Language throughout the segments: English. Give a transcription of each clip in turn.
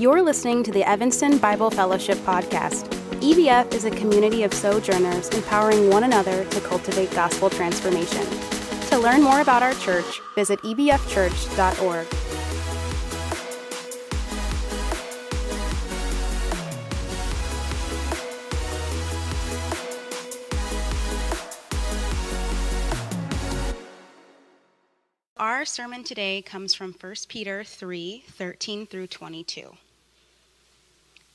You're listening to the Evanston Bible Fellowship Podcast. EBF is a community of sojourners empowering one another to cultivate gospel transformation. To learn more about our church, visit ebfchurch.org. Our sermon today comes from 1 Peter 3 13 through 22.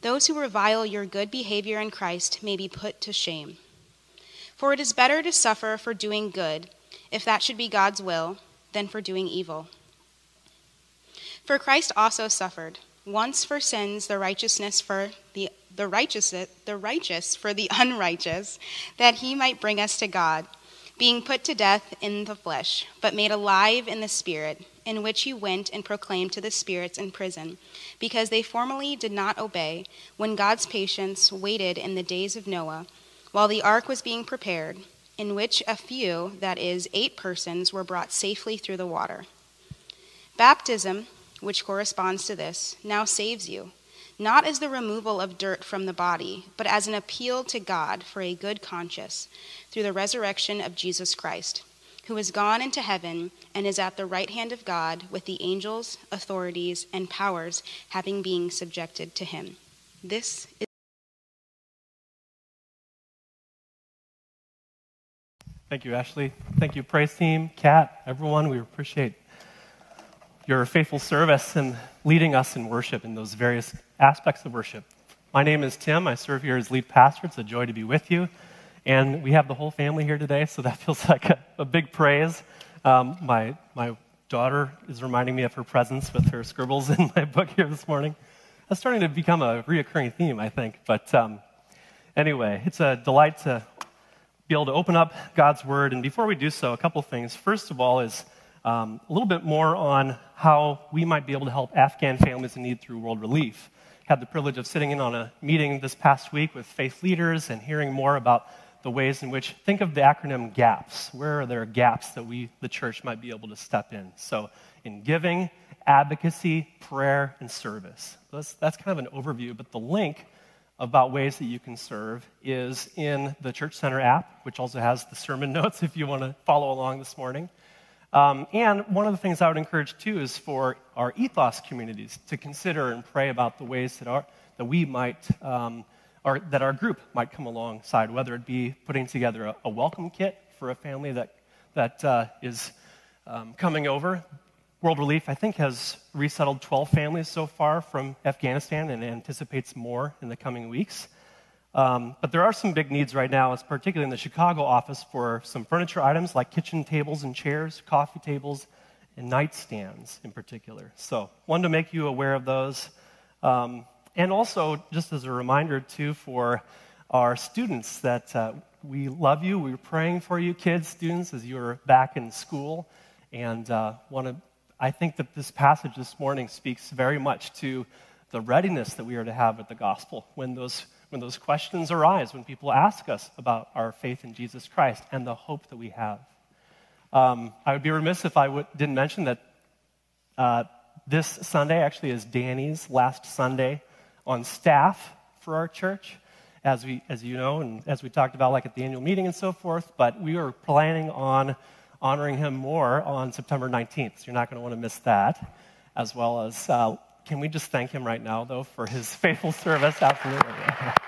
those who revile your good behavior in Christ may be put to shame. For it is better to suffer for doing good, if that should be God's will, than for doing evil. For Christ also suffered once for sins, the righteousness for the the righteous, the righteous for the unrighteous, that he might bring us to God, being put to death in the flesh, but made alive in the spirit in which he went and proclaimed to the spirits in prison, because they formerly did not obey, when God's patience waited in the days of Noah, while the ark was being prepared, in which a few, that is, eight persons, were brought safely through the water. Baptism, which corresponds to this, now saves you, not as the removal of dirt from the body, but as an appeal to God for a good conscience, through the resurrection of Jesus Christ who has gone into heaven and is at the right hand of God with the angels, authorities, and powers having been subjected to him. This is Thank you, Ashley. Thank you, praise team, Kat, everyone. We appreciate your faithful service and leading us in worship in those various aspects of worship. My name is Tim. I serve here as lead pastor. It's a joy to be with you. And we have the whole family here today, so that feels like a, a big praise. Um, my, my daughter is reminding me of her presence with her scribbles in my book here this morning. That's starting to become a reoccurring theme, I think. But um, anyway, it's a delight to be able to open up God's Word. And before we do so, a couple things. First of all, is um, a little bit more on how we might be able to help Afghan families in need through World Relief. Had the privilege of sitting in on a meeting this past week with faith leaders and hearing more about the ways in which, think of the acronym GAPS. Where are there gaps that we, the church, might be able to step in? So, in giving, advocacy, prayer, and service. That's, that's kind of an overview, but the link about ways that you can serve is in the Church Center app, which also has the sermon notes if you want to follow along this morning. Um, and one of the things I would encourage too is for our ethos communities to consider and pray about the ways that, our, that we might um, that our group might come alongside, whether it be putting together a, a welcome kit for a family that, that uh, is um, coming over. World Relief, I think, has resettled 12 families so far from Afghanistan and anticipates more in the coming weeks. Um, but there are some big needs right now, particularly in the Chicago office, for some furniture items like kitchen tables and chairs, coffee tables, and nightstands in particular. So, wanted to make you aware of those. Um, and also, just as a reminder, too, for our students that uh, we love you. We're praying for you, kids, students, as you're back in school. And uh, want to, I think that this passage this morning speaks very much to the readiness that we are to have with the gospel when those, when those questions arise, when people ask us about our faith in Jesus Christ and the hope that we have. Um, I would be remiss if I w- didn't mention that uh, this Sunday actually is Danny's last Sunday on staff for our church, as, we, as you know, and as we talked about, like at the annual meeting and so forth. But we are planning on honoring him more on September 19th. So you're not going to want to miss that, as well as. Uh, can we just thank him right now, though, for his faithful service? Absolutely.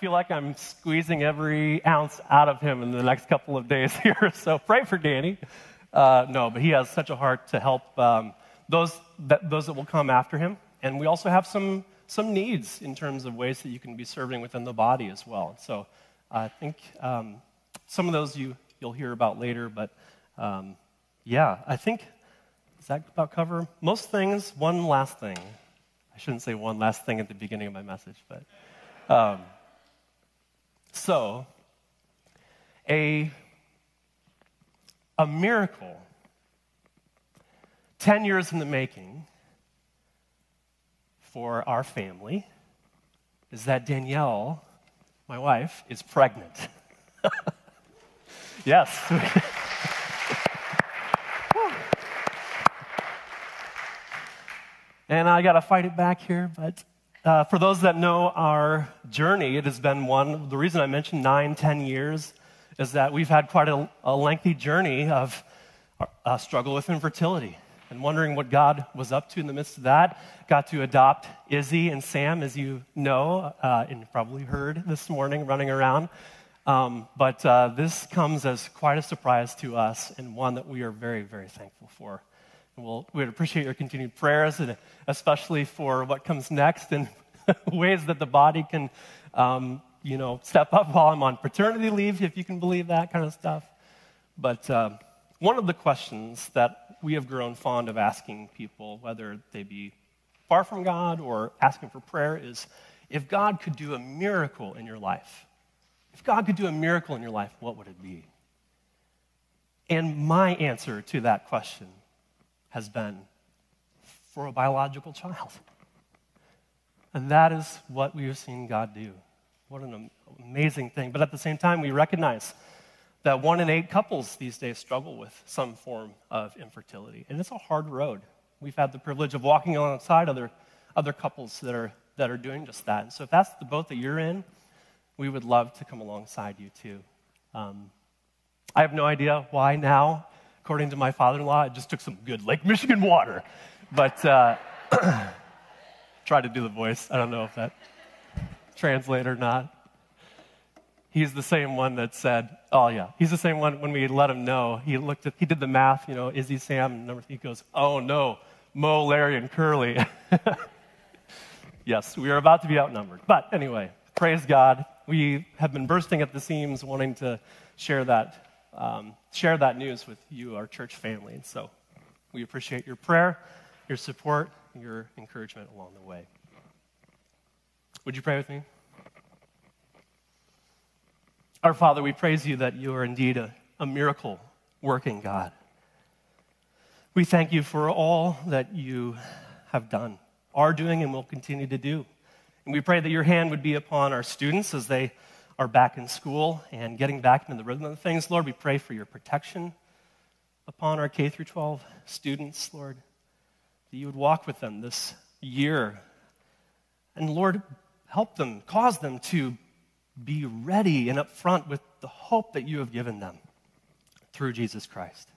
feel like I'm squeezing every ounce out of him in the next couple of days here. So pray for Danny. Uh, no, but he has such a heart to help um, those, that, those that will come after him. And we also have some, some needs in terms of ways that you can be serving within the body as well. So I think um, some of those you, you'll hear about later. But um, yeah, I think Does that about cover most things? One last thing. I shouldn't say one last thing at the beginning of my message, but. Um, so, a, a miracle, 10 years in the making for our family, is that Danielle, my wife, is pregnant. yes. and I got to fight it back here, but uh, for those that know our journey, it has been one. The reason I mentioned nine, ten years is that we've had quite a, a lengthy journey of uh, struggle with infertility and wondering what God was up to in the midst of that. Got to adopt Izzy and Sam, as you know, uh, and probably heard this morning running around. Um, but uh, this comes as quite a surprise to us and one that we are very, very thankful for. We'll, we'd appreciate your continued prayers, and especially for what comes next and ways that the body can, um, you know, step up while I'm on paternity leave, if you can believe that kind of stuff. But uh, one of the questions that we have grown fond of asking people, whether they be far from God or asking for prayer, is if God could do a miracle in your life, if God could do a miracle in your life, what would it be? And my answer to that question has been for a biological child. And that is what we have seen God do. What an amazing thing. But at the same time, we recognize that one in eight couples these days struggle with some form of infertility. And it's a hard road. We've had the privilege of walking alongside other, other couples that are, that are doing just that. And so if that's the boat that you're in, we would love to come alongside you too. Um, I have no idea why now according to my father in law, I just took some good Lake Michigan water. But uh, try to do the voice. I don't know if that translates or not. He's the same one that said, oh, yeah. He's the same one when we let him know. He looked at, he did the math, you know, Izzy, Sam, number he goes, oh, no, Moe, Larry, and Curly. yes, we are about to be outnumbered. But anyway, praise God. We have been bursting at the seams wanting to share that um, share that news with you, our church family. And so we appreciate your prayer, your support, your encouragement along the way. Would you pray with me? Our Father, we praise you that you are indeed a, a miracle working God. We thank you for all that you have done, are doing, and will continue to do. And we pray that your hand would be upon our students as they are back in school and getting back into the rhythm of things. Lord, we pray for your protection upon our K through 12 students, Lord, that you would walk with them this year. And Lord, help them, cause them to be ready and upfront with the hope that you have given them through Jesus Christ.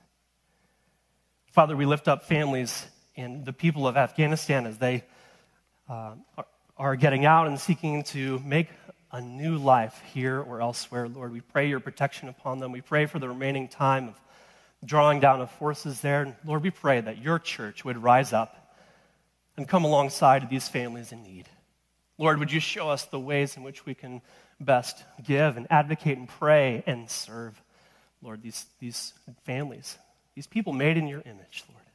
Father, we lift up families and the people of Afghanistan as they uh, are, are getting out and seeking to make a new life here or elsewhere. Lord, we pray your protection upon them. We pray for the remaining time of drawing down of forces there. And Lord, we pray that your church would rise up and come alongside of these families in need. Lord, would you show us the ways in which we can best give and advocate and pray and serve, Lord, these, these families, these people made in your image, Lord.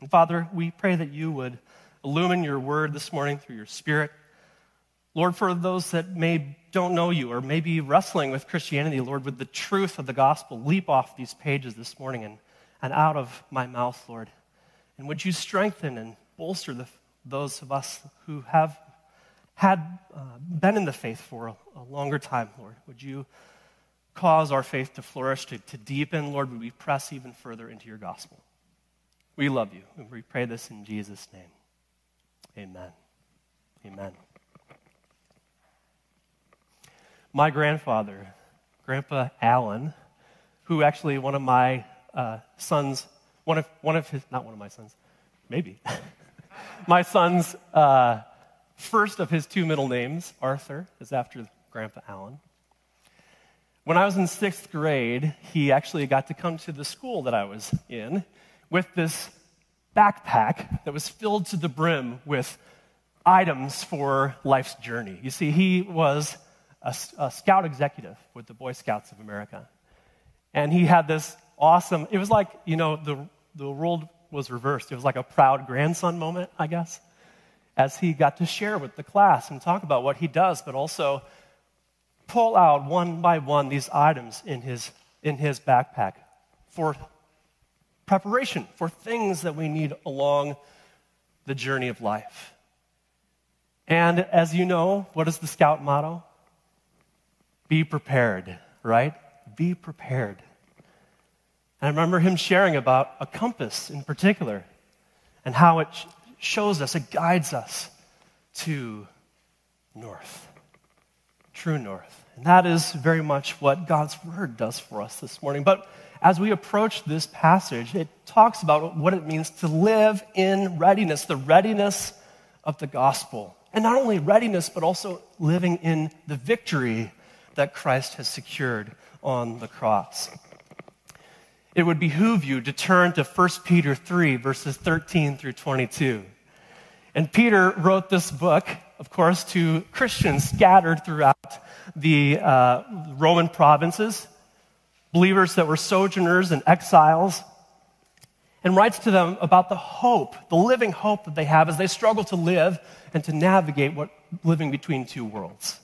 And Father, we pray that you would illumine your word this morning through your spirit. Lord, for those that may don't know you or may be wrestling with Christianity, Lord, would the truth of the gospel leap off these pages this morning and, and out of my mouth, Lord? And would you strengthen and bolster the, those of us who have had uh, been in the faith for a, a, longer time, Lord? Would you cause our faith to flourish, to, to deepen? Lord, would we press even further into your gospel? We love you, and we pray this in Jesus' name. Amen. Amen. My grandfather, Grandpa Allen, who actually one of my uh, sons, one of, one of his, not one of my sons, maybe, my son's uh, first of his two middle names, Arthur, is after Grandpa Allen. When I was in sixth grade, he actually got to come to the school that I was in with this backpack that was filled to the brim with items for life's journey. You see, he was a, a scout executive with the Boy Scouts of America. And he had this awesome, it was like, you know, the, the World was reversed. It was like a proud grandson moment, I guess, as he got to share with the class and talk about what he does, but also pull out one by one these items in his, in his backpack for preparation, for things that we need along the journey of life. And as you know, what is the scout motto? Be prepared, right? Be prepared. And I remember him sharing about a compass in particular and how it shows us, it guides us to north, true north. And that is very much what God's word does for us this morning. But as we approach this passage, it talks about what it means to live in readiness, the readiness of the gospel. And not only readiness, but also living in the victory that Christ has secured on the cross. It would behoove you to turn to 1 Peter 3, verses 13 through 22. And Peter wrote this book, of course, to Christians scattered throughout the uh, Roman provinces, believers that were sojourners and exiles, and writes to them about the hope, the living hope that they have as they struggle to live and to navigate what living between two worlds.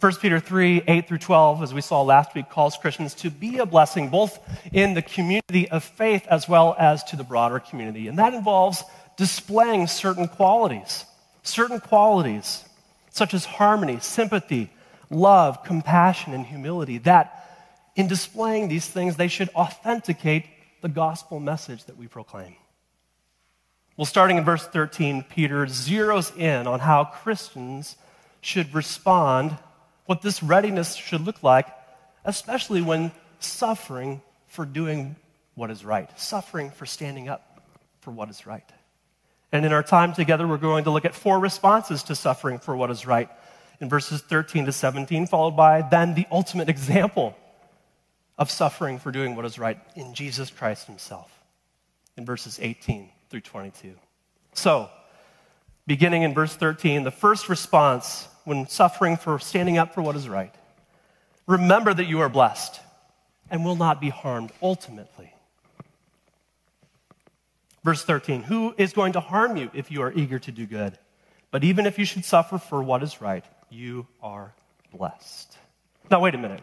1 Peter 3 8 through 12, as we saw last week, calls Christians to be a blessing both in the community of faith as well as to the broader community. And that involves displaying certain qualities, certain qualities such as harmony, sympathy, love, compassion, and humility. That in displaying these things, they should authenticate the gospel message that we proclaim. Well, starting in verse 13, Peter zeroes in on how Christians should respond what this readiness should look like, especially when suffering for doing what is right, suffering for standing up for what is right. And in our time together, we're going to look at four responses to suffering for what is right in verses 13 to 17, followed by then the ultimate example of suffering for doing what is right in Jesus Christ himself in verses 18 through 22. So, beginning in verse 13, the first response when suffering for standing up for what is right. Remember that you are blessed and will not be harmed ultimately. Verse 13 Who is going to harm you if you are eager to do good? But even if you should suffer for what is right, you are blessed. Now, wait a minute.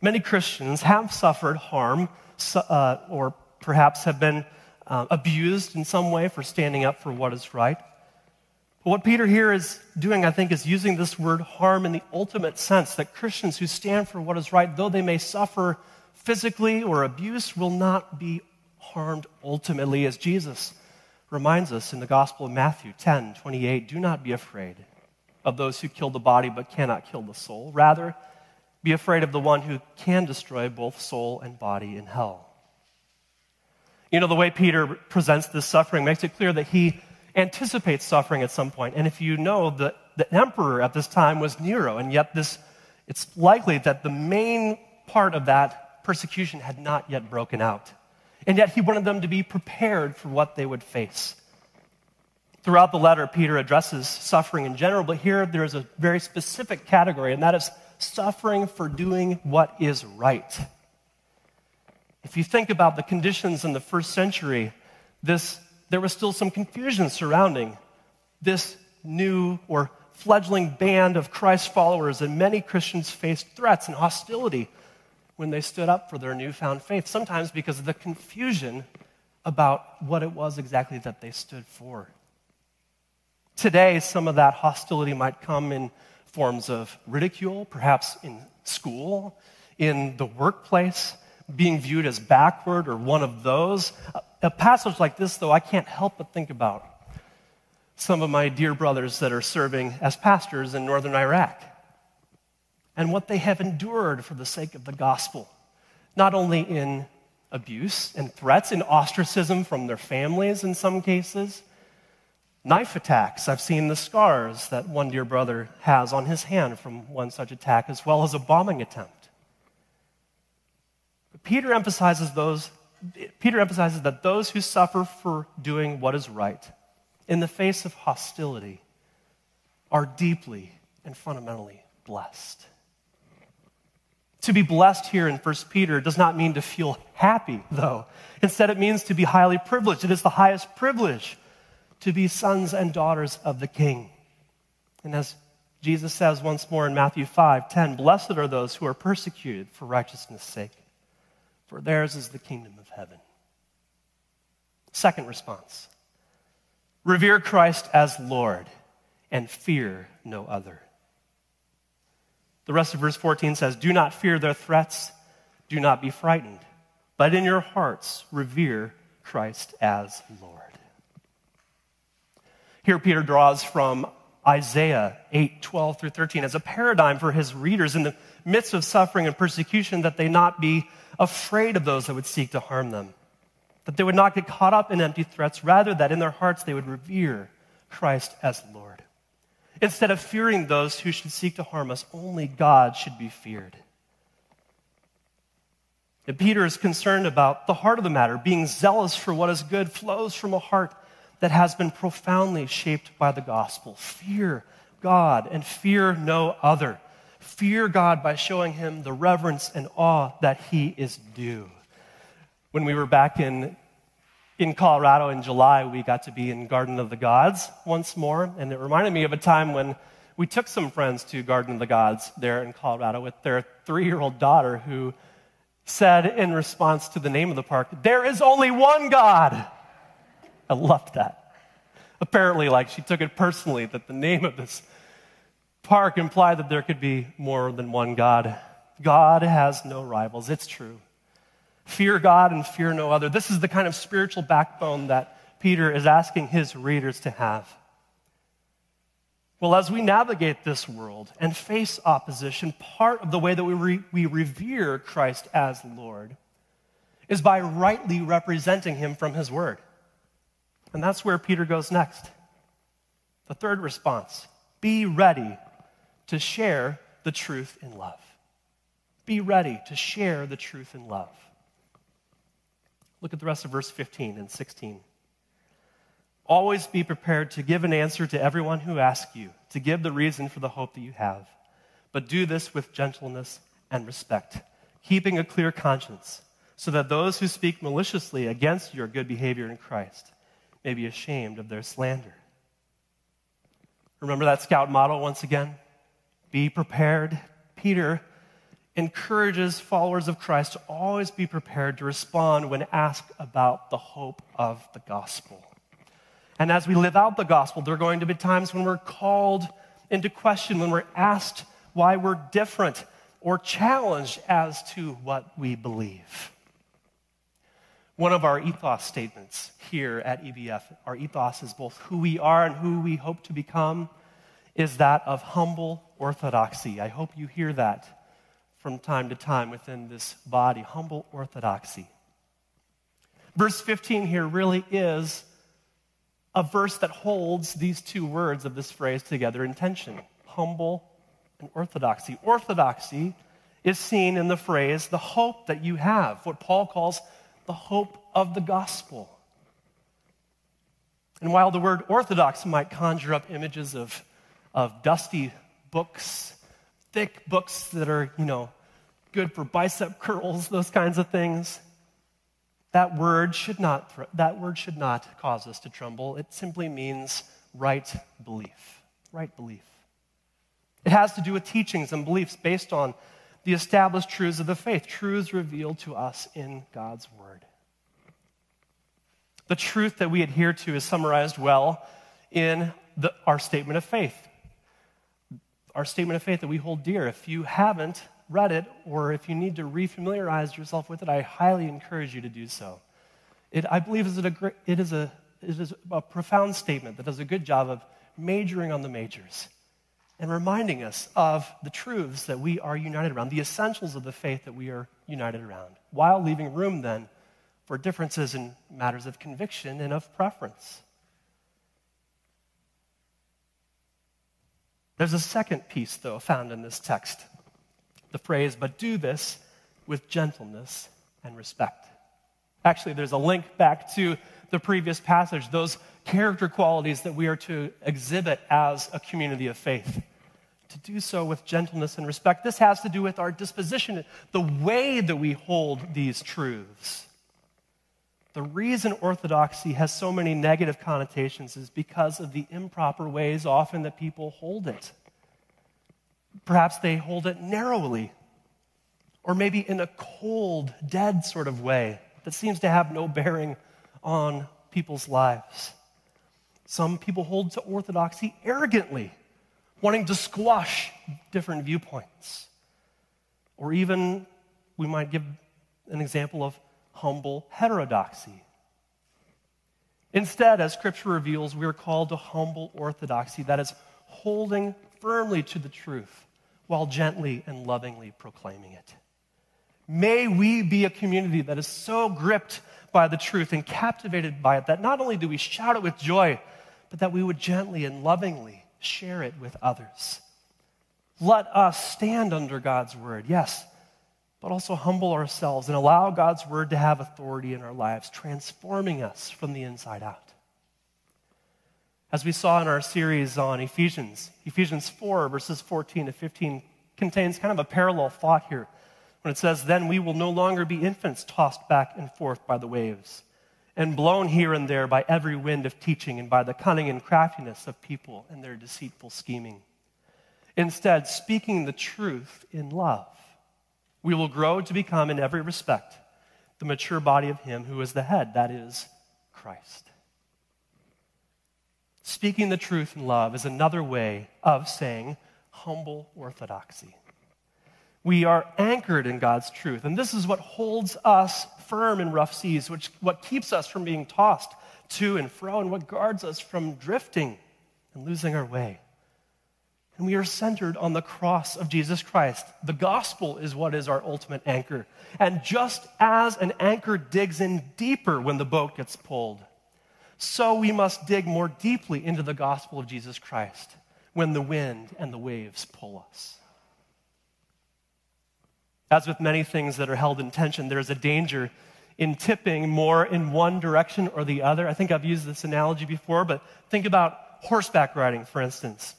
Many Christians have suffered harm uh, or perhaps have been uh, abused in some way for standing up for what is right. But what Peter here is doing, I think, is using this word harm in the ultimate sense that Christians who stand for what is right, though they may suffer physically or abuse, will not be harmed ultimately, as Jesus reminds us in the Gospel of Matthew 10 28. Do not be afraid of those who kill the body but cannot kill the soul. Rather, be afraid of the one who can destroy both soul and body in hell. You know, the way Peter presents this suffering makes it clear that he anticipates suffering at some point. And if you know that the emperor at this time was Nero, and yet this, it's likely that the main part of that persecution had not yet broken out. And yet he wanted them to be prepared for what they would face. Throughout the letter, Peter addresses suffering in general, but here there is a very specific category, and that is suffering for doing what is right. If you think about the conditions in the first century, this there was still some confusion surrounding this new or fledgling band of Christ followers, and many Christians faced threats and hostility when they stood up for their newfound faith, sometimes because of the confusion about what it was exactly that they stood for. Today, some of that hostility might come in forms of ridicule, perhaps in school, in the workplace, being viewed as backward or one of those. A passage like this, though, I can't help but think about some of my dear brothers that are serving as pastors in northern Iraq and what they have endured for the sake of the gospel, not only in abuse and threats, in ostracism from their families in some cases, knife attacks. I've seen the scars that one dear brother has on his hand from one such attack, as well as a bombing attempt. Peter emphasizes those Peter emphasizes that those who suffer for doing what is right in the face of hostility are deeply and fundamentally blessed. To be blessed here in 1 Peter does not mean to feel happy, though. Instead, it means to be highly privileged. It is the highest privilege to be sons and daughters of the King. And as Jesus says once more in Matthew 5 10, blessed are those who are persecuted for righteousness' sake, for theirs is the kingdom of heaven. Second response revere Christ as Lord and fear no other. The rest of verse 14 says, Do not fear their threats, do not be frightened, but in your hearts revere Christ as Lord. Here, Peter draws from Isaiah 8, 12 through 13 as a paradigm for his readers in the midst of suffering and persecution that they not be afraid of those that would seek to harm them, that they would not get caught up in empty threats, rather, that in their hearts they would revere Christ as Lord. Instead of fearing those who should seek to harm us, only God should be feared. And Peter is concerned about the heart of the matter. Being zealous for what is good flows from a heart that has been profoundly shaped by the gospel. Fear God and fear no other. Fear God by showing him the reverence and awe that he is due. When we were back in, in Colorado in July, we got to be in Garden of the Gods once more, and it reminded me of a time when we took some friends to Garden of the Gods there in Colorado with their three year old daughter who said in response to the name of the park, There is only one God. I loved that. Apparently, like she took it personally that the name of this park implied that there could be more than one God. God has no rivals. It's true. Fear God and fear no other. This is the kind of spiritual backbone that Peter is asking his readers to have. Well, as we navigate this world and face opposition, part of the way that we, re- we revere Christ as Lord is by rightly representing him from his word. And that's where Peter goes next. The third response be ready to share the truth in love. Be ready to share the truth in love. Look at the rest of verse 15 and 16. Always be prepared to give an answer to everyone who asks you, to give the reason for the hope that you have. But do this with gentleness and respect, keeping a clear conscience, so that those who speak maliciously against your good behavior in Christ may be ashamed of their slander. Remember that scout model once again? Be prepared. Peter encourages followers of Christ to always be prepared to respond when asked about the hope of the gospel. And as we live out the gospel, there are going to be times when we're called into question, when we're asked why we're different or challenged as to what we believe. One of our ethos statements here at EBF, our ethos is both who we are and who we hope to become, is that of humble orthodoxy. I hope you hear that from time to time within this body humble orthodoxy. Verse 15 here really is a verse that holds these two words of this phrase together in tension humble and orthodoxy. Orthodoxy is seen in the phrase the hope that you have, what Paul calls the hope of the gospel. And while the word orthodox might conjure up images of, of dusty books, thick books that are, you know, good for bicep curls, those kinds of things, that word should not, that word should not cause us to tremble. It simply means right belief. Right belief. It has to do with teachings and beliefs based on the established truths of the faith, truths revealed to us in God's Word. The truth that we adhere to is summarized well in the, our statement of faith. Our statement of faith that we hold dear. If you haven't read it, or if you need to refamiliarize yourself with it, I highly encourage you to do so. It, I believe is a it, is a, it is a profound statement that does a good job of majoring on the majors and reminding us of the truths that we are united around, the essentials of the faith that we are united around, while leaving room then for differences in matters of conviction and of preference. There's a second piece, though, found in this text the phrase, but do this with gentleness and respect. Actually, there's a link back to the previous passage, those character qualities that we are to exhibit as a community of faith to do so with gentleness and respect. This has to do with our disposition, the way that we hold these truths. The reason orthodoxy has so many negative connotations is because of the improper ways often that people hold it. Perhaps they hold it narrowly, or maybe in a cold, dead sort of way that seems to have no bearing on people's lives. Some people hold to orthodoxy arrogantly, wanting to squash different viewpoints. Or even, we might give an example of humble heterodoxy. Instead, as Scripture reveals, we are called to humble orthodoxy, that is, holding firmly to the truth while gently and lovingly proclaiming it. May we be a community that is so gripped by the truth and captivated by it that not only do we shout it with joy, but that we would gently and lovingly share it with others. Let us stand under God's word, yes, but also humble ourselves and allow God's word to have authority in our lives, transforming us from the inside out. As we saw in our series on Ephesians, Ephesians 4, verses 14 to 15 contains kind of a parallel thought here when it says, Then we will no longer be infants tossed back and forth by the waves and blown here and there by every wind of teaching and by the cunning and craftiness of people and their deceitful scheming. Instead, speaking the truth in love we will grow to become, in every respect, the mature body of Him who is the head, that is, Christ. Speaking the truth in love is another way of saying humble orthodoxy. We are anchored in God's truth, and this is what holds us firm in rough seas, which what keeps us from being tossed to and fro, and what guards us from drifting and losing our way. And we are centered on the cross of Jesus Christ. The gospel is what is our ultimate anchor. And just as an anchor digs in deeper when the boat gets pulled, so we must dig more deeply into the gospel of Jesus Christ when the wind and the waves pull us. As with many things that are held in tension, there is a danger in tipping more in one direction or the other. I think I've used this analogy before, but think about horseback riding, for instance.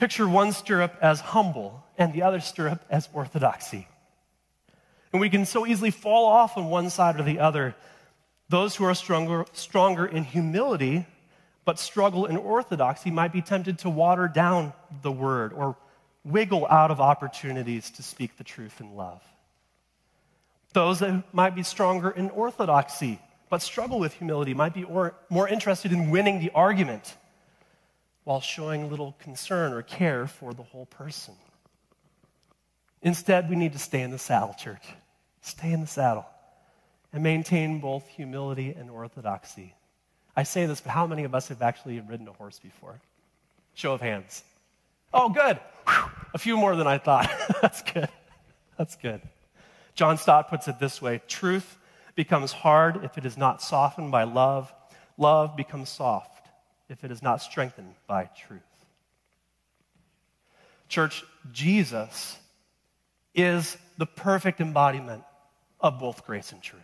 Picture one stirrup as humble and the other stirrup as orthodoxy. And we can so easily fall off on one side or the other. Those who are stronger, stronger in humility but struggle in orthodoxy might be tempted to water down the word or wiggle out of opportunities to speak the truth in love. Those that might be stronger in orthodoxy but struggle with humility might be or, more interested in winning the argument while showing little concern or care for the whole person. Instead, we need to stay in the saddle, church. Stay in the saddle and maintain both humility and orthodoxy. I say this, but how many of us have actually ridden a horse before? Show of hands. Oh, good. Whew. A few more than I thought. That's good. That's good. John Stott puts it this way Truth becomes hard if it is not softened by love, love becomes soft if it is not strengthened by truth. Church, Jesus is the perfect embodiment of both grace and truth.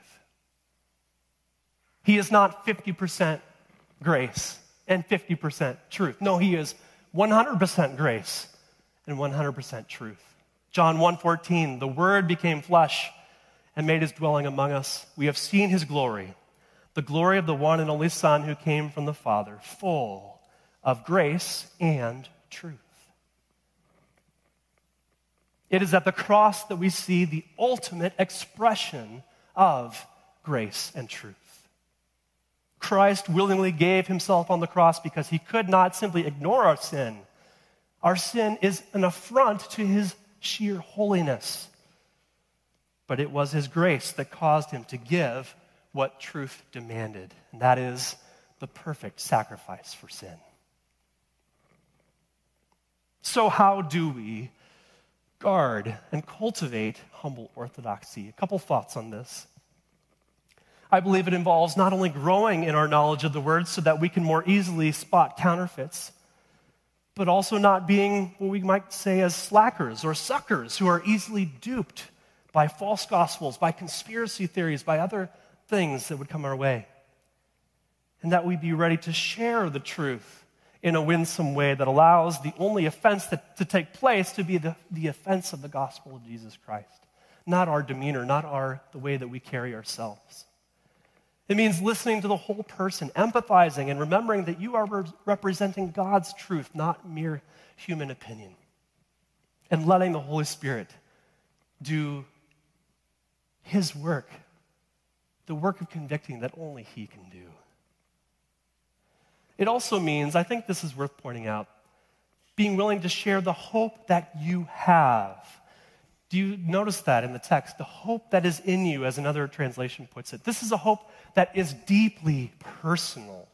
He is not 50% grace and 50% truth. No, he is 100% grace and 100% truth. John 1:14, the word became flesh and made his dwelling among us. We have seen his glory the glory of the one and only Son who came from the Father, full of grace and truth. It is at the cross that we see the ultimate expression of grace and truth. Christ willingly gave himself on the cross because he could not simply ignore our sin. Our sin is an affront to his sheer holiness. But it was his grace that caused him to give what truth demanded, and that is the perfect sacrifice for sin. So, how do we guard and cultivate humble orthodoxy? A couple thoughts on this. I believe it involves not only growing in our knowledge of the word so that we can more easily spot counterfeits, but also not being what we might say as slackers or suckers who are easily duped by false gospels, by conspiracy theories, by other things that would come our way. And that we be ready to share the truth in a winsome way that allows the only offense that, to take place to be the, the offense of the gospel of Jesus Christ, not our demeanor, not our, the way that we carry ourselves. It means listening to the whole person, empathizing, and remembering that you are re- representing God's truth, not mere human opinion. And letting the Holy Spirit do His work, the work of convicting that only He can do. It also means, I think this is worth pointing out, being willing to share the hope that you have. Do you notice that in the text? The hope that is in you, as another translation puts it. This is a hope that is deeply personal.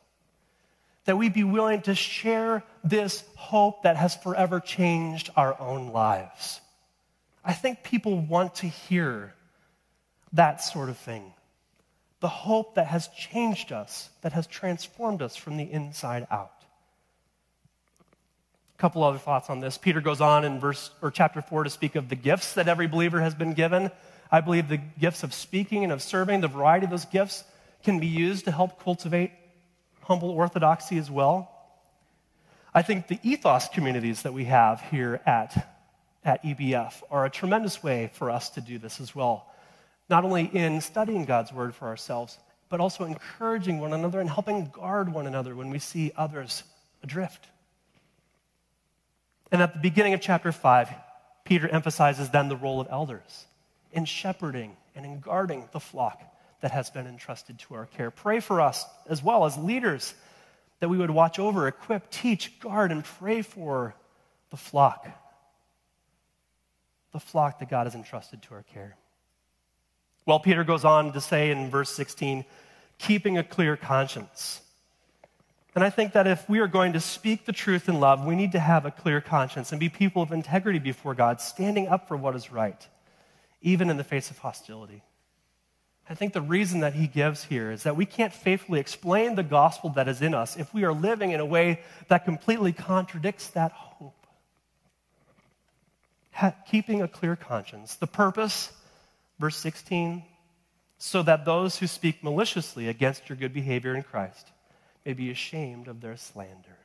That we be willing to share this hope that has forever changed our own lives. I think people want to hear that sort of thing the hope that has changed us, that has transformed us from the inside out. A couple other thoughts on this. Peter goes on in verse or chapter 4 to speak of the gifts that every believer has been given. I believe the gifts of speaking and of serving, the variety of those gifts can be used to help cultivate humble orthodoxy as well. I think the ethos communities that we have here at, at EBF are a tremendous way for us to do this as well not only in studying God's word for ourselves, but also encouraging one another and helping guard one another when we see others adrift. And at the beginning of chapter 5, Peter emphasizes then the role of elders in shepherding and in guarding the flock that has been entrusted to our care. Pray for us as well as leaders that we would watch over, equip, teach, guard, and pray for the flock. The flock that God has entrusted to our care. Well, Peter goes on to say in verse 16, keeping a clear conscience. And I think that if we are going to speak the truth in love, we need to have a clear conscience and be people of integrity before God, standing up for what is right, even in the face of hostility. I think the reason that he gives here is that we can't faithfully explain the gospel that is in us if we are living in a way that completely contradicts that hope. Keeping a clear conscience. The purpose Verse 16, so that those who speak maliciously against your good behavior in Christ may be ashamed of their slander.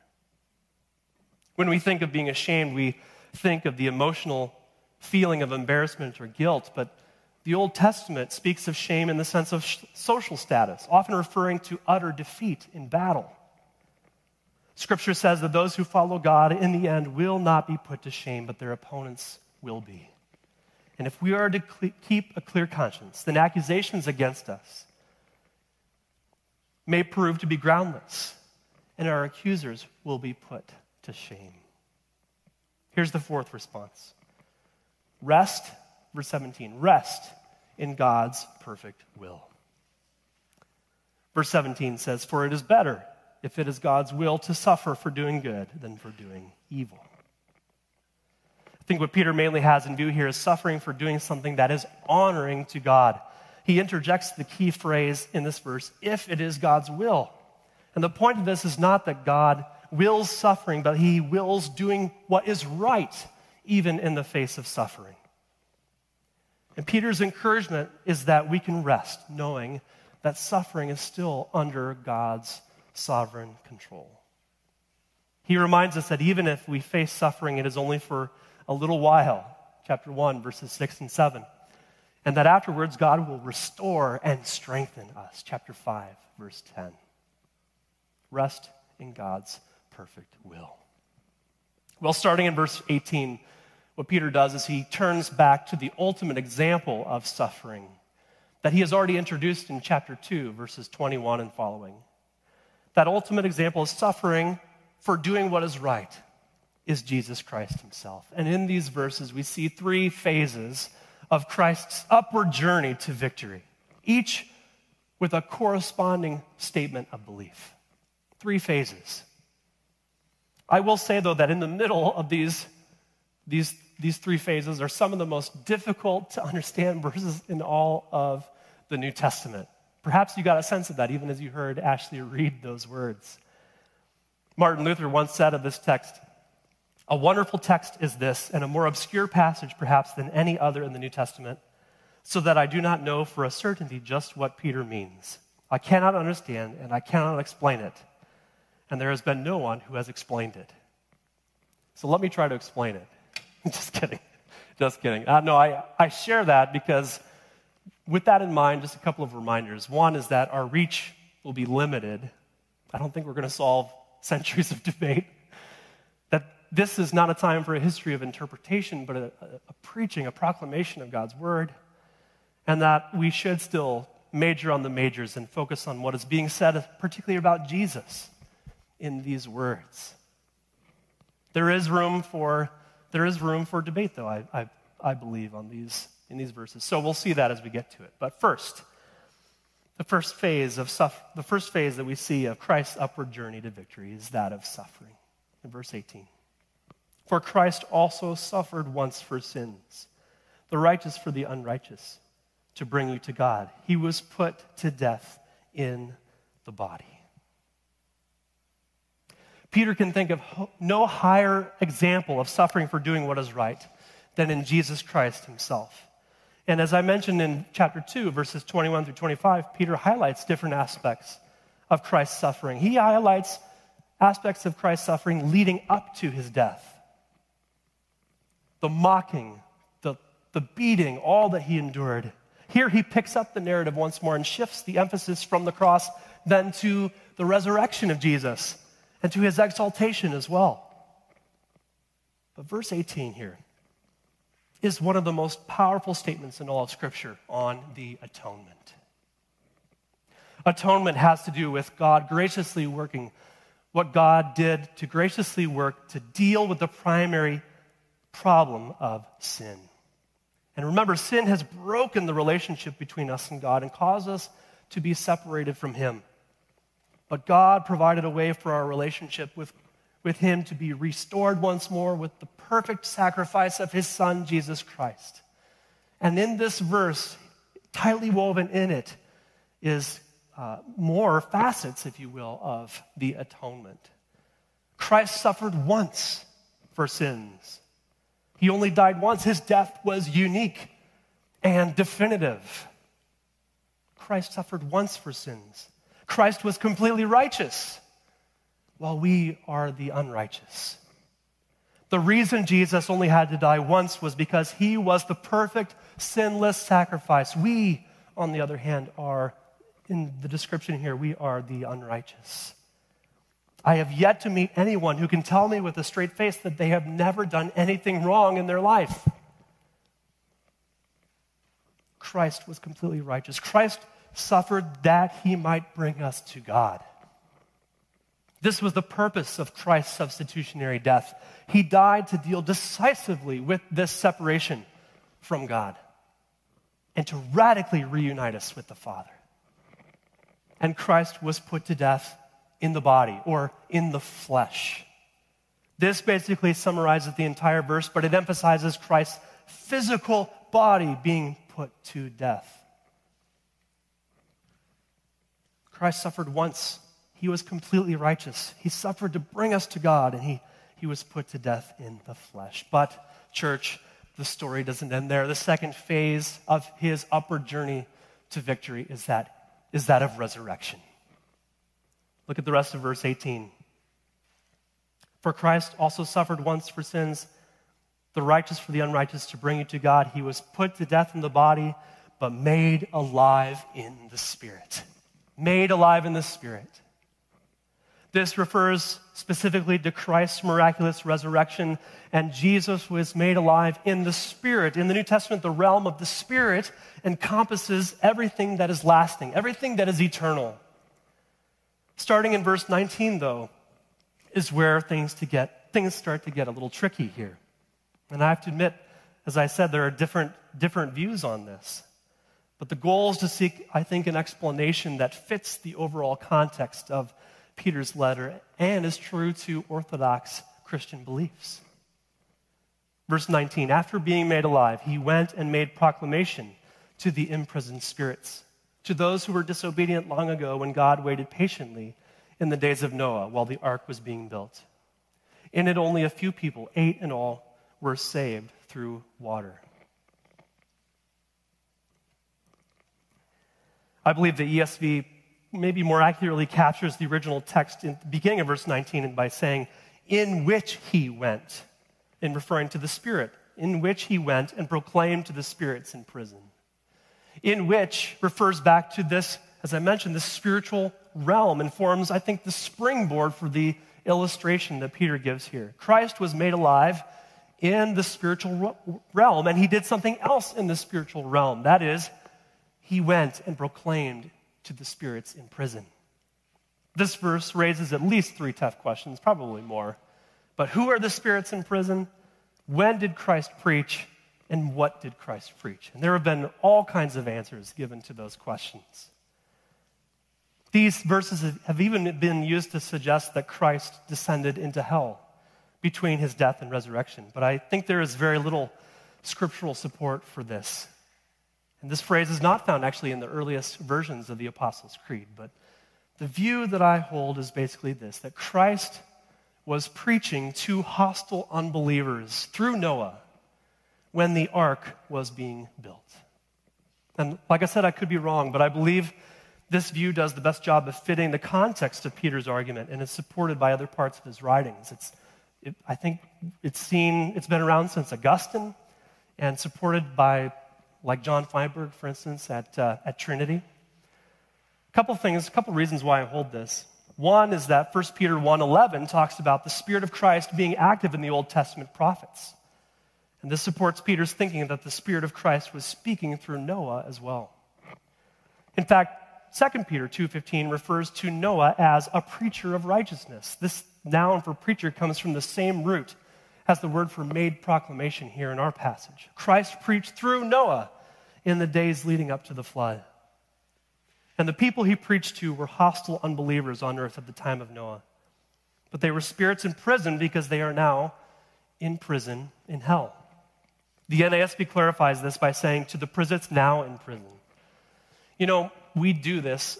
When we think of being ashamed, we think of the emotional feeling of embarrassment or guilt, but the Old Testament speaks of shame in the sense of social status, often referring to utter defeat in battle. Scripture says that those who follow God in the end will not be put to shame, but their opponents will be. And if we are to keep a clear conscience, then accusations against us may prove to be groundless, and our accusers will be put to shame. Here's the fourth response rest, verse 17, rest in God's perfect will. Verse 17 says, For it is better, if it is God's will, to suffer for doing good than for doing evil think what Peter mainly has in view here is suffering for doing something that is honoring to God. He interjects the key phrase in this verse, if it is God's will. And the point of this is not that God wills suffering, but he wills doing what is right, even in the face of suffering. And Peter's encouragement is that we can rest knowing that suffering is still under God's sovereign control. He reminds us that even if we face suffering, it is only for a little while, chapter 1, verses 6 and 7. And that afterwards, God will restore and strengthen us, chapter 5, verse 10. Rest in God's perfect will. Well, starting in verse 18, what Peter does is he turns back to the ultimate example of suffering that he has already introduced in chapter 2, verses 21 and following. That ultimate example is suffering for doing what is right is Jesus Christ himself. And in these verses, we see three phases of Christ's upward journey to victory, each with a corresponding statement of belief. Three phases. I will say, though, that in the middle of these, these, these three phases are some of the most difficult to understand verses in all of the New Testament. Perhaps you got a sense of that even as you heard Ashley read those words. Martin Luther once said of this text, a wonderful text is this, and a more obscure passage perhaps than any other in the New Testament, so that I do not know for a certainty just what Peter means. I cannot understand and I cannot explain it. and there has been no one who has explained it. So let me try to explain it. just kidding. Just kidding. Uh, no, I, I share that because with that in mind, just a couple of reminders. One is that our reach will be limited. I don't think we're going to solve centuries of debate. This is not a time for a history of interpretation, but a, a, preaching, a proclamation of God's word. And that we should still major on the majors and focus on what is being said, particularly about Jesus in these words. There is room for, there is room for debate, though, I, I, I believe, on these, in these verses. So we'll see that as we get to it. But first, the first phase of suff- the first phase that we see of Christ's upward journey to victory is that of suffering. In verse 18. For Christ also suffered once for sins, the righteous for the unrighteous, to bring you to God. He was put to death in the body. Peter can think of no higher example of suffering for doing what is right than in Jesus Christ himself. And as I mentioned in chapter 2, verses 21 through 25, Peter highlights different aspects of Christ's suffering. He highlights aspects of Christ's suffering leading up to his death the mocking, the, the beating, all that he endured. Here he picks up the narrative once more and shifts the emphasis from the cross then to the resurrection of Jesus and to his exaltation as well. But verse 18 here is one of the most powerful statements in all of Scripture on the atonement. Atonement has to do with God graciously working what God did to graciously work to deal with the primary problem of sin. And remember, sin has broken the relationship between us and God and caused us to be separated from Him. But God provided a way for our relationship with, with Him to be restored once more with the perfect sacrifice of His Son, Jesus Christ. And in this verse, tightly woven in it, is uh, more facets, if you will, of the atonement. Christ suffered once for sins. He only died once. His death was unique and definitive. Christ suffered once for sins. Christ was completely righteous, while we are the unrighteous. The reason Jesus only had to die once was because he was the perfect, sinless sacrifice. We, on the other hand, are, in the description here, we are the unrighteous. I have yet to meet anyone who can tell me with a straight face that they have never done anything wrong in their life. Christ was completely righteous. Christ suffered that he might bring us to God. This was the purpose of Christ's substitutionary death. He died to deal decisively with this separation from God and to radically reunite us with the Father. And Christ was put to death in the body or in the flesh. This basically summarizes the entire verse, but it emphasizes Christ's physical body being put to death. Christ suffered once. He was completely righteous. He suffered to bring us to God, and he, he was put to death in the flesh. But, church, the story doesn't end there. The second phase of his upward journey to victory is that, is that of resurrection. Look at the rest of verse 18. For Christ also suffered once for sins, the righteous for the unrighteous, to bring you to God. He was put to death in the body, but made alive in the spirit made alive in the Spirit. This refers specifically to Christ's miraculous resurrection, and Jesus was made alive in the Spirit. In the New Testament, the realm of the Spirit encompasses everything that is lasting, everything that is eternal. Starting in verse 19, though, is where things, to get, things start to get a little tricky here. And I have to admit, as I said, there are different, different views on this. But the goal is to seek, I think, an explanation that fits the overall context of Peter's letter and is true to Orthodox Christian beliefs. Verse 19 After being made alive, he went and made proclamation to the imprisoned spirits, to those who were disobedient long ago when God waited patiently in the days of Noah while the ark was being built. In it, only a few people, eight in all, were saved through water. I believe the ESV maybe more accurately captures the original text in the beginning of verse 19 and by saying, in which he went, in referring to the Spirit, in which he went and proclaimed to the spirits in prison. In which refers back to this, as I mentioned, this spiritual realm and forms, I think, the springboard for the illustration that Peter gives here. Christ was made alive in the spiritual realm, and he did something else in the spiritual realm. That is, he went and proclaimed to the spirits in prison. This verse raises at least three tough questions, probably more. But who are the spirits in prison? When did Christ preach? And what did Christ preach? And there have been all kinds of answers given to those questions. These verses have even been used to suggest that Christ descended into hell between his death and resurrection. But I think there is very little scriptural support for this. And this phrase is not found actually in the earliest versions of the Apostles' Creed. But the view that I hold is basically this that Christ was preaching to hostile unbelievers through Noah when the ark was being built. And like I said, I could be wrong, but I believe this view does the best job of fitting the context of Peter's argument and is supported by other parts of his writings. It's, it, I think it's seen, it's been around since Augustine and supported by, like John Feinberg, for instance, at, uh, at Trinity. A couple things, a couple reasons why I hold this. One is that 1 Peter 1:11 talks about the Spirit of Christ being active in the Old Testament prophets. And this supports Peter's thinking that the Spirit of Christ was speaking through Noah as well. In fact, 2 Peter 2:15 refers to Noah as a preacher of righteousness. This noun for preacher comes from the same root as the word for made proclamation here in our passage. Christ preached through Noah in the days leading up to the flood. And the people he preached to were hostile unbelievers on earth at the time of Noah. But they were spirits in prison because they are now in prison in hell. The NASB clarifies this by saying, to the prisoners now in prison. You know, we do this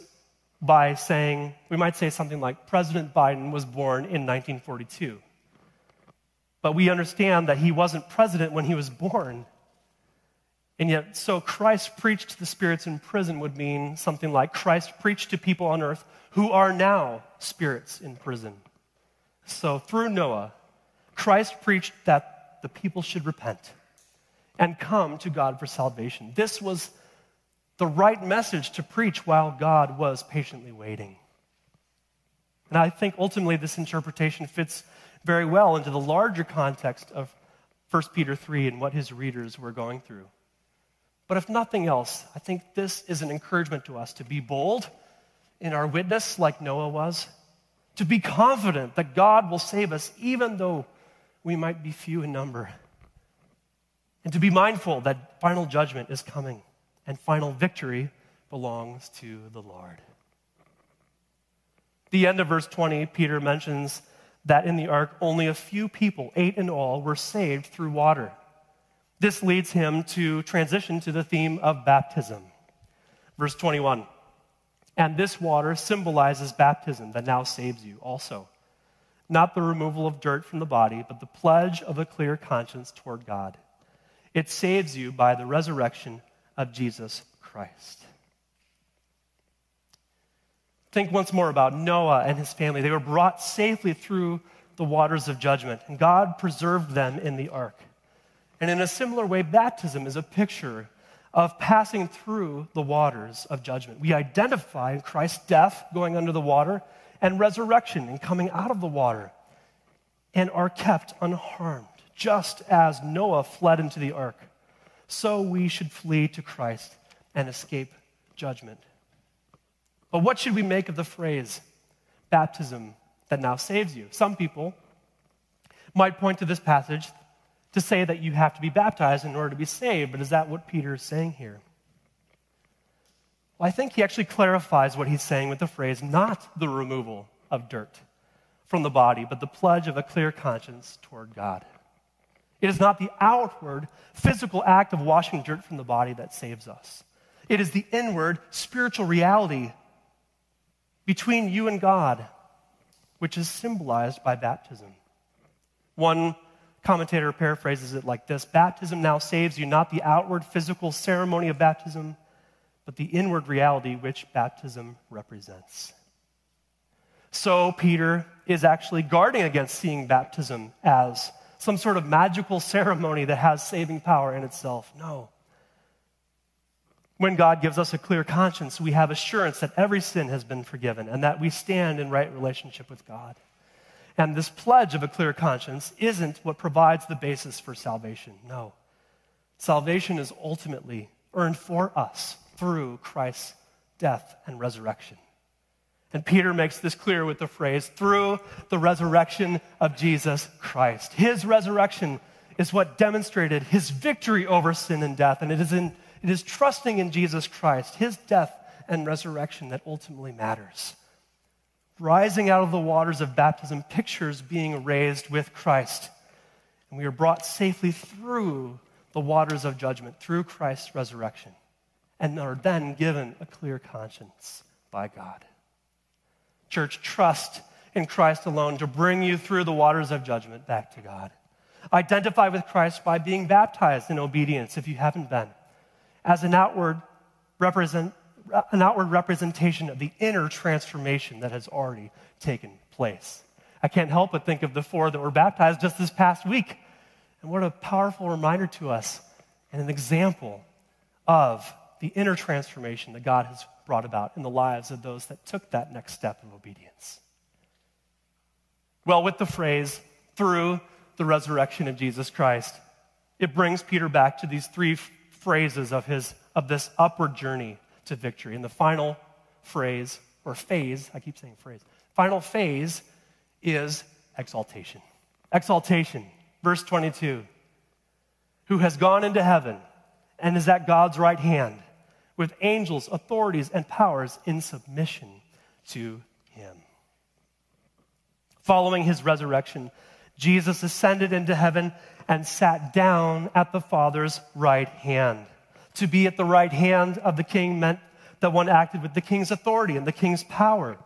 by saying, we might say something like, President Biden was born in 1942. But we understand that he wasn't president when he was born. And yet, so Christ preached to the spirits in prison would mean something like Christ preached to people on earth who are now spirits in prison. So through Noah, Christ preached that the people should repent and come to God for salvation. This was the right message to preach while God was patiently waiting. And I think ultimately this interpretation fits very well into the larger context of 1 Peter 3 and what his readers were going through. But if nothing else, I think this is an encouragement to us to be bold in our witness, like Noah was, to be confident that God will save us even though we might be few in number, and to be mindful that final judgment is coming and final victory belongs to the Lord. The end of verse 20, Peter mentions that in the ark, only a few people, eight in all, were saved through water. This leads him to transition to the theme of baptism. Verse 21 And this water symbolizes baptism that now saves you also. Not the removal of dirt from the body, but the pledge of a clear conscience toward God. It saves you by the resurrection of Jesus Christ. Think once more about Noah and his family. They were brought safely through the waters of judgment, and God preserved them in the ark. And in a similar way, baptism is a picture of passing through the waters of judgment. We identify in Christ's death going under the water and resurrection and coming out of the water and are kept unharmed, just as Noah fled into the ark so we should flee to Christ and escape judgment. But what should we make of the phrase, baptism that now saves you? Some people might point to this passage to say that you have to be baptized in order to be saved, but is that what Peter is saying here? Well, I think he actually clarifies what he's saying with the phrase, not the removal of dirt from the body, but the pledge of a clear conscience toward God. It is not the outward physical act of washing dirt from the body that saves us. It is the inward spiritual reality between you and God, which is symbolized by baptism. One commentator paraphrases it like this Baptism now saves you, not the outward physical ceremony of baptism, but the inward reality which baptism represents. So, Peter is actually guarding against seeing baptism as some sort of magical ceremony that has saving power in itself. No. When God gives us a clear conscience, we have assurance that every sin has been forgiven and that we stand in right relationship with God. And this pledge of a clear conscience isn't what provides the basis for salvation. No. Salvation is ultimately earned for us through Christ's death and resurrection. And Peter makes this clear with the phrase, through the resurrection of Jesus Christ. His resurrection is what demonstrated his victory over sin and death. And it is, in, it is trusting in Jesus Christ, his death and resurrection, that ultimately matters. Rising out of the waters of baptism pictures being raised with Christ. And we are brought safely through the waters of judgment, through Christ's resurrection, and are then given a clear conscience by God. Church, trust in Christ alone to bring you through the waters of judgment back to God. Identify with Christ by being baptized in obedience if you haven't been, as an outward, represent, an outward representation of the inner transformation that has already taken place. I can't help but think of the four that were baptized just this past week. And what a powerful reminder to us and an example of the inner transformation that God has brought about in the lives of those that took that next step of obedience. Well, with the phrase, through the resurrection of Jesus Christ, it brings Peter back to these three phrases of, his, of this upward journey to victory. And the final phrase, or phase, I keep saying phrase, final phase is exaltation. Exaltation, verse 22. Who has gone into heaven and is at God's right hand with angels, authorities, and powers in submission to him. Following his resurrection, Jesus ascended into heaven and sat down at the Father's right hand. To be at the right hand of the king meant that one acted with the king's authority and the king's power.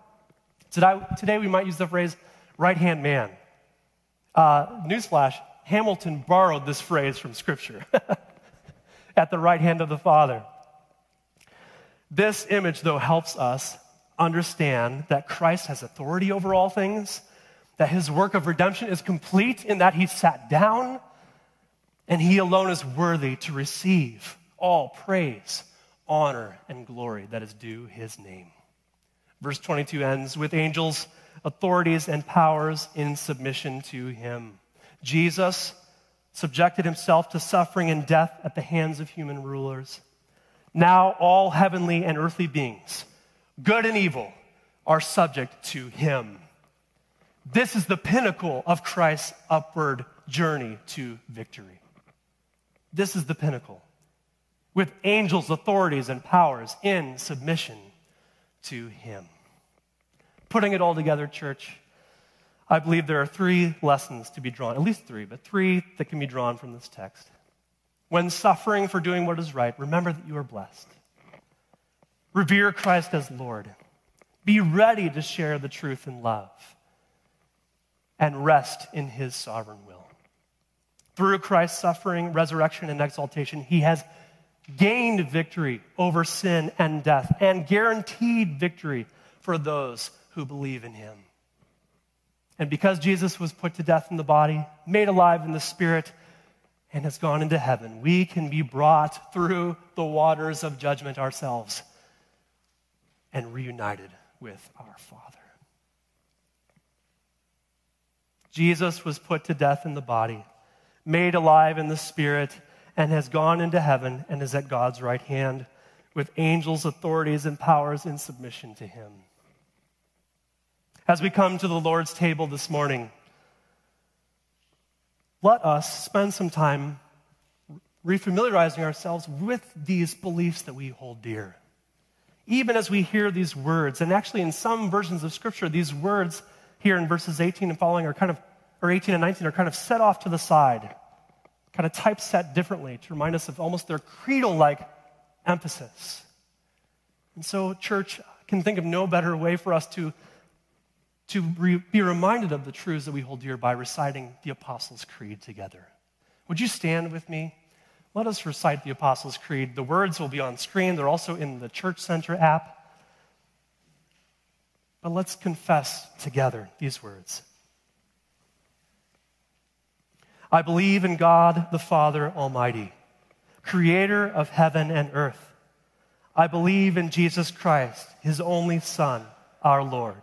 Today, today we might use the phrase right hand man. Uh, newsflash Hamilton borrowed this phrase from Scripture at the right hand of the Father. This image, though, helps us understand that Christ has authority over all things, that his work of redemption is complete in that he sat down, and he alone is worthy to receive all praise, honor, and glory that is due his name. Verse 22 ends with angels, authorities, and powers in submission to him. Jesus subjected himself to suffering and death at the hands of human rulers. Now all heavenly and earthly beings, good and evil, are subject to him. This is the pinnacle of Christ's upward journey to victory. This is the pinnacle, with angels, authorities, and powers in submission to him. Putting it all together, church, I believe there are three lessons to be drawn, at least three, but three that can be drawn from this text. When suffering for doing what is right, remember that you are blessed. Revere Christ as Lord. Be ready to share the truth in love. And rest in his sovereign will. Through Christ's suffering, resurrection, and exaltation, he has gained victory over sin and death and guaranteed victory for those who believe in him. And because Jesus was put to death in the body, made alive in the spirit, and has gone into heaven, we can be brought through the waters of judgment ourselves and reunited with our Father. Jesus was put to death in the body, made alive in the spirit, and has gone into heaven and is at God's right hand with angels, authorities, and powers in submission to him. As we come to the Lord's table this morning, let us spend some time refamiliarizing ourselves with these beliefs that we hold dear. Even as we hear these words, and actually in some versions of Scripture, these words here in verses 18 and following are kind of, or 18 and 19 are kind of set off to the side, kind of typeset differently to remind us of almost their creedal like emphasis. And so, church, can think of no better way for us to to re- be reminded of the truths that we hold dear by reciting the Apostles' Creed together. Would you stand with me? let us recite the Apostles' Creed. The words will be on screen, they're also in the Church Center app. But let's confess together these words I believe in God the Father Almighty, creator of heaven and earth. I believe in Jesus Christ, his only Son, our Lord.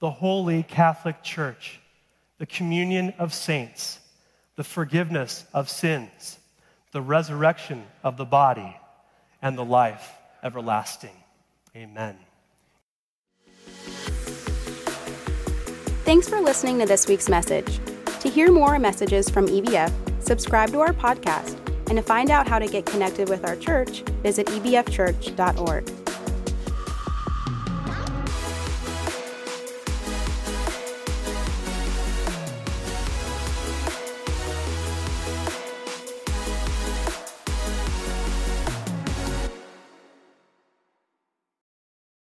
the holy Catholic Church, the communion of saints, the forgiveness of sins, the resurrection of the body, and the life everlasting. Amen. Thanks for listening to this week's message. To hear more messages from EBF, subscribe to our podcast and to find out how to get connected with our church, visit ebfchurch.org.